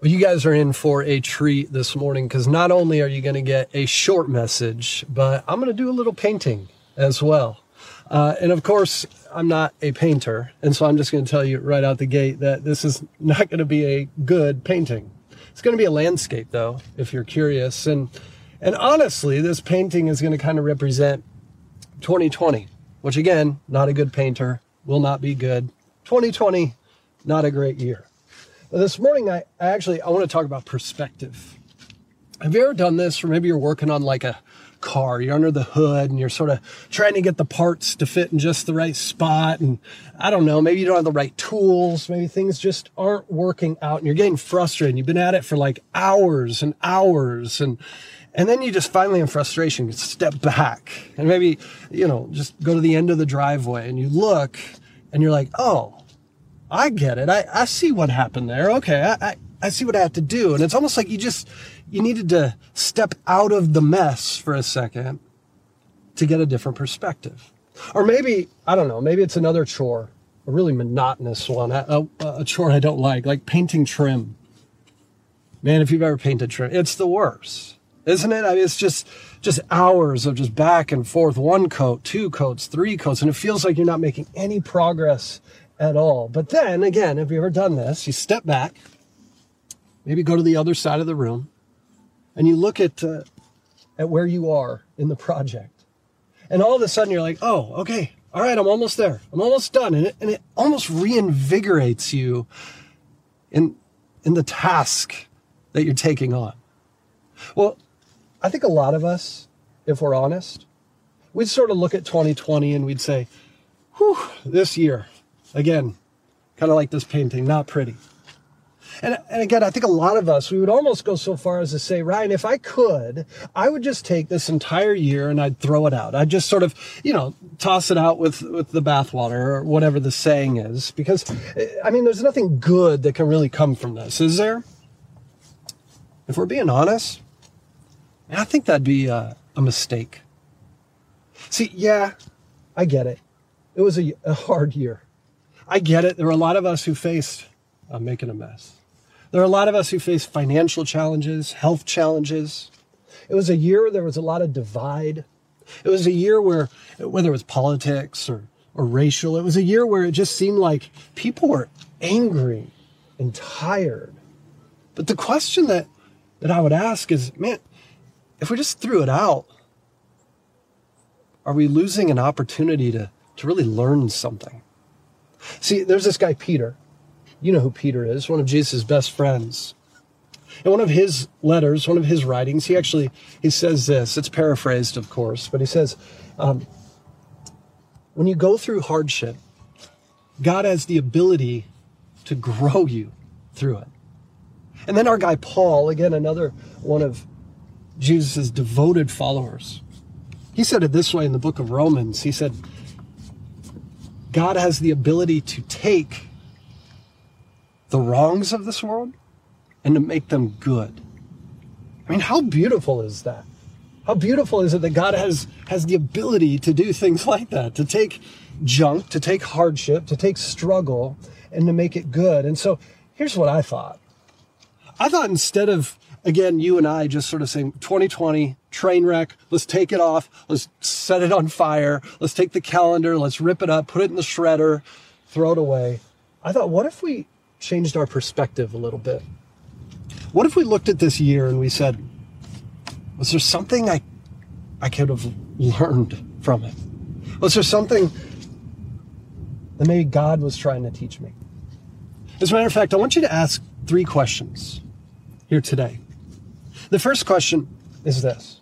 Well, you guys are in for a treat this morning because not only are you going to get a short message, but I'm going to do a little painting as well. Uh, and of course, I'm not a painter. And so I'm just going to tell you right out the gate that this is not going to be a good painting. It's going to be a landscape though, if you're curious. And, and honestly, this painting is going to kind of represent 2020, which again, not a good painter, will not be good. 2020, not a great year. This morning, I, I actually I want to talk about perspective. Have you ever done this, or maybe you're working on like a car, you're under the hood and you're sort of trying to get the parts to fit in just the right spot. And I don't know, maybe you don't have the right tools. Maybe things just aren't working out and you're getting frustrated. You've been at it for like hours and hours and, and then you just finally in frustration step back and maybe, you know, just go to the end of the driveway and you look and you're like, oh, I get it. I, I see what happened there. Okay. I, I, I see what I have to do. And it's almost like you just, you needed to step out of the mess for a second to get a different perspective. Or maybe, I don't know, maybe it's another chore, a really monotonous one, a, a, a chore I don't like, like painting trim. Man, if you've ever painted trim, it's the worst, isn't it? I mean, it's just, just hours of just back and forth, one coat, two coats, three coats, and it feels like you're not making any progress at all. But then again, have you ever done this? You step back, maybe go to the other side of the room, and you look at uh, at where you are in the project, and all of a sudden you're like, oh, okay, all right, I'm almost there, I'm almost done, and it, and it almost reinvigorates you in in the task that you're taking on. Well, I think a lot of us, if we're honest, we'd sort of look at 2020 and we'd say, whew, this year, Again, kind of like this painting, not pretty. And, and again, I think a lot of us, we would almost go so far as to say, Ryan, if I could, I would just take this entire year and I'd throw it out. I'd just sort of, you know, toss it out with, with the bathwater or whatever the saying is. Because, eh, I mean, there's nothing good that can really come from this, is there? If we're being honest, I think that'd be a, a mistake. See, yeah, I get it. It was a, a hard year. I get it. There are a lot of us who faced I'm uh, making a mess. There are a lot of us who face financial challenges, health challenges. It was a year where there was a lot of divide. It was a year where, whether it was politics or, or racial, it was a year where it just seemed like people were angry and tired. But the question that, that I would ask is, man, if we just threw it out, are we losing an opportunity to, to really learn something? See, there's this guy, Peter. You know who Peter is, one of Jesus' best friends. In one of his letters, one of his writings, he actually he says this. It's paraphrased, of course, but he says, um, "When you go through hardship, God has the ability to grow you through it." And then our guy Paul, again, another one of Jesus' devoted followers, he said it this way in the book of Romans. He said, God has the ability to take the wrongs of this world and to make them good. I mean, how beautiful is that? How beautiful is it that God has, has the ability to do things like that, to take junk, to take hardship, to take struggle, and to make it good. And so here's what I thought. I thought instead of again, you and I just sort of saying 2020 train wreck. Let's take it off. Let's set it on fire. Let's take the calendar. Let's rip it up, put it in the shredder, throw it away. I thought, what if we changed our perspective a little bit? What if we looked at this year and we said, was there something I, I could have learned from it? Was there something that maybe God was trying to teach me? As a matter of fact, I want you to ask three questions here today. The first question is this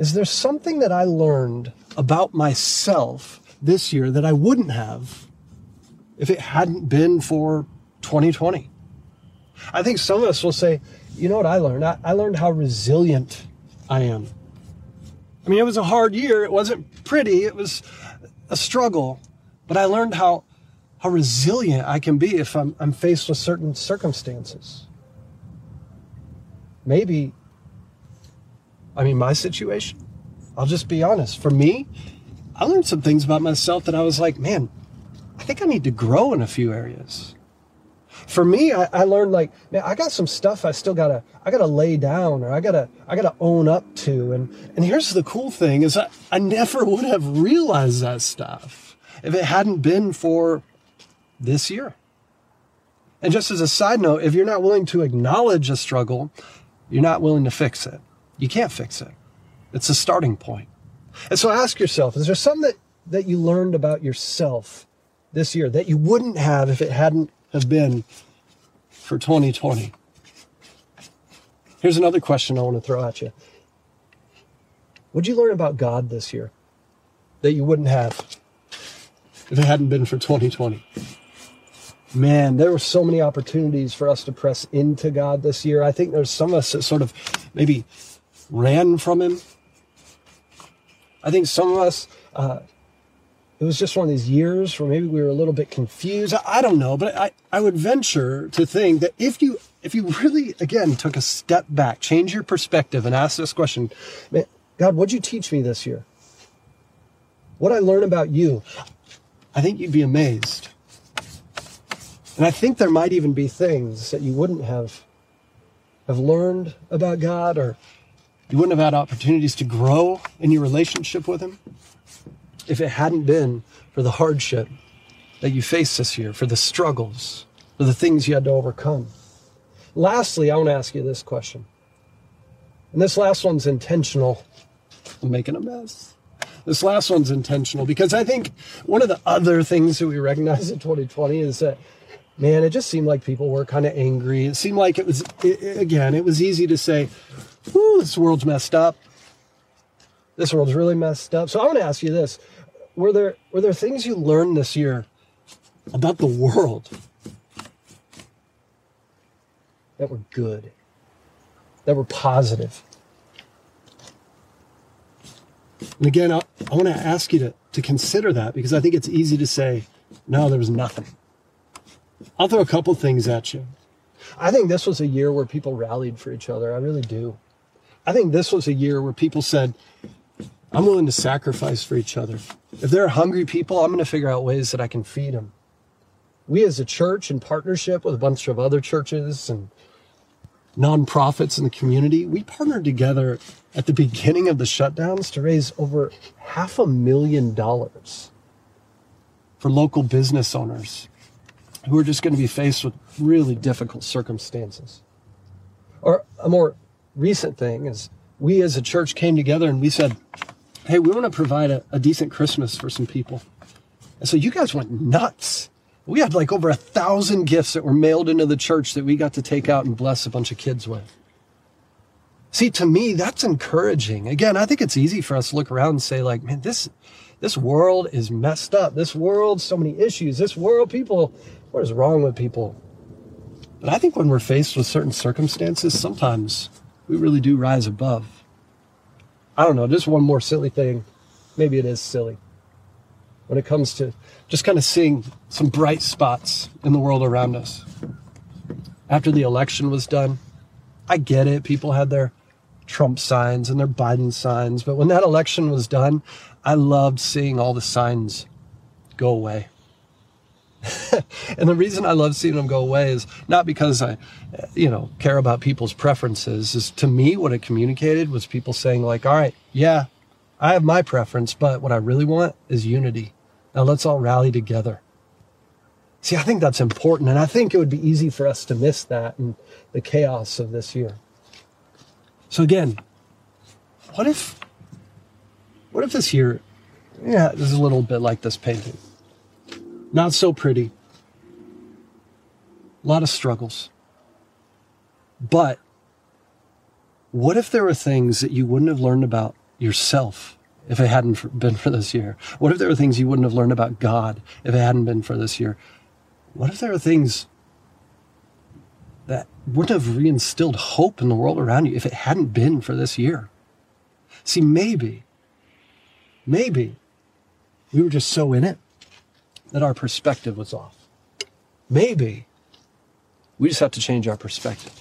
Is there something that I learned about myself this year that I wouldn't have if it hadn't been for 2020? I think some of us will say, you know what I learned? I, I learned how resilient I am. I mean, it was a hard year. It wasn't pretty. It was a struggle. But I learned how, how resilient I can be if I'm, I'm faced with certain circumstances maybe, I mean, my situation, I'll just be honest. For me, I learned some things about myself that I was like, man, I think I need to grow in a few areas. For me, I, I learned like, man, I got some stuff I still gotta, I gotta lay down or I gotta, I gotta own up to. And, and here's the cool thing is I, I never would have realized that stuff if it hadn't been for this year. And just as a side note, if you're not willing to acknowledge a struggle, you're not willing to fix it. You can't fix it. It's a starting point. And so ask yourself, is there something that, that you learned about yourself this year that you wouldn't have if it hadn't have been for 2020? Here's another question I want to throw at you. What'd you learn about God this year that you wouldn't have if it hadn't been for 2020? Man, there were so many opportunities for us to press into God this year. I think there's some of us that sort of maybe ran from Him. I think some of us, uh, it was just one of these years where maybe we were a little bit confused. I, I don't know, but I, I would venture to think that if you if you really again took a step back, change your perspective, and ask this question, man, God, what'd you teach me this year? What I learn about you, I think you'd be amazed. And I think there might even be things that you wouldn't have have learned about God or you wouldn't have had opportunities to grow in your relationship with him if it hadn't been for the hardship that you faced this year, for the struggles, for the things you had to overcome. Lastly, I want to ask you this question. And this last one's intentional. I'm making a mess. This last one's intentional because I think one of the other things that we recognize in 2020 is that man, it just seemed like people were kind of angry. It seemed like it was, it, again, it was easy to say, Whew, this world's messed up. This world's really messed up. So I want to ask you this. Were there, were there things you learned this year about the world that were good, that were positive? And again, I, I want to ask you to, to consider that because I think it's easy to say, no, there was nothing. I'll throw a couple things at you. I think this was a year where people rallied for each other. I really do. I think this was a year where people said, I'm willing to sacrifice for each other. If there are hungry people, I'm going to figure out ways that I can feed them. We as a church, in partnership with a bunch of other churches and nonprofits in the community, we partnered together at the beginning of the shutdowns to raise over half a million dollars for local business owners who are just going to be faced with really difficult circumstances. Or a more recent thing is we as a church came together and we said, hey, we want to provide a, a decent Christmas for some people. And so you guys went nuts. We had like over a thousand gifts that were mailed into the church that we got to take out and bless a bunch of kids with. See, to me, that's encouraging. Again, I think it's easy for us to look around and say, like, man, this this world is messed up. This world, so many issues. This world, people what is wrong with people? But I think when we're faced with certain circumstances, sometimes we really do rise above. I don't know, just one more silly thing. Maybe it is silly. When it comes to just kind of seeing some bright spots in the world around us. After the election was done, I get it. People had their Trump signs and their Biden signs. But when that election was done, I loved seeing all the signs go away. and the reason I love seeing them go away is not because I, you know, care about people's preferences. Is to me what it communicated was people saying like, "All right, yeah, I have my preference, but what I really want is unity. Now let's all rally together." See, I think that's important, and I think it would be easy for us to miss that in the chaos of this year. So again, what if, what if this year, yeah, this is a little bit like this painting not so pretty. A lot of struggles. But what if there were things that you wouldn't have learned about yourself if it hadn't been for this year? What if there were things you wouldn't have learned about God if it hadn't been for this year? What if there were things that wouldn't have reinstilled hope in the world around you if it hadn't been for this year? See, maybe, maybe we were just so in it that our perspective was off. Maybe we just have to change our perspective.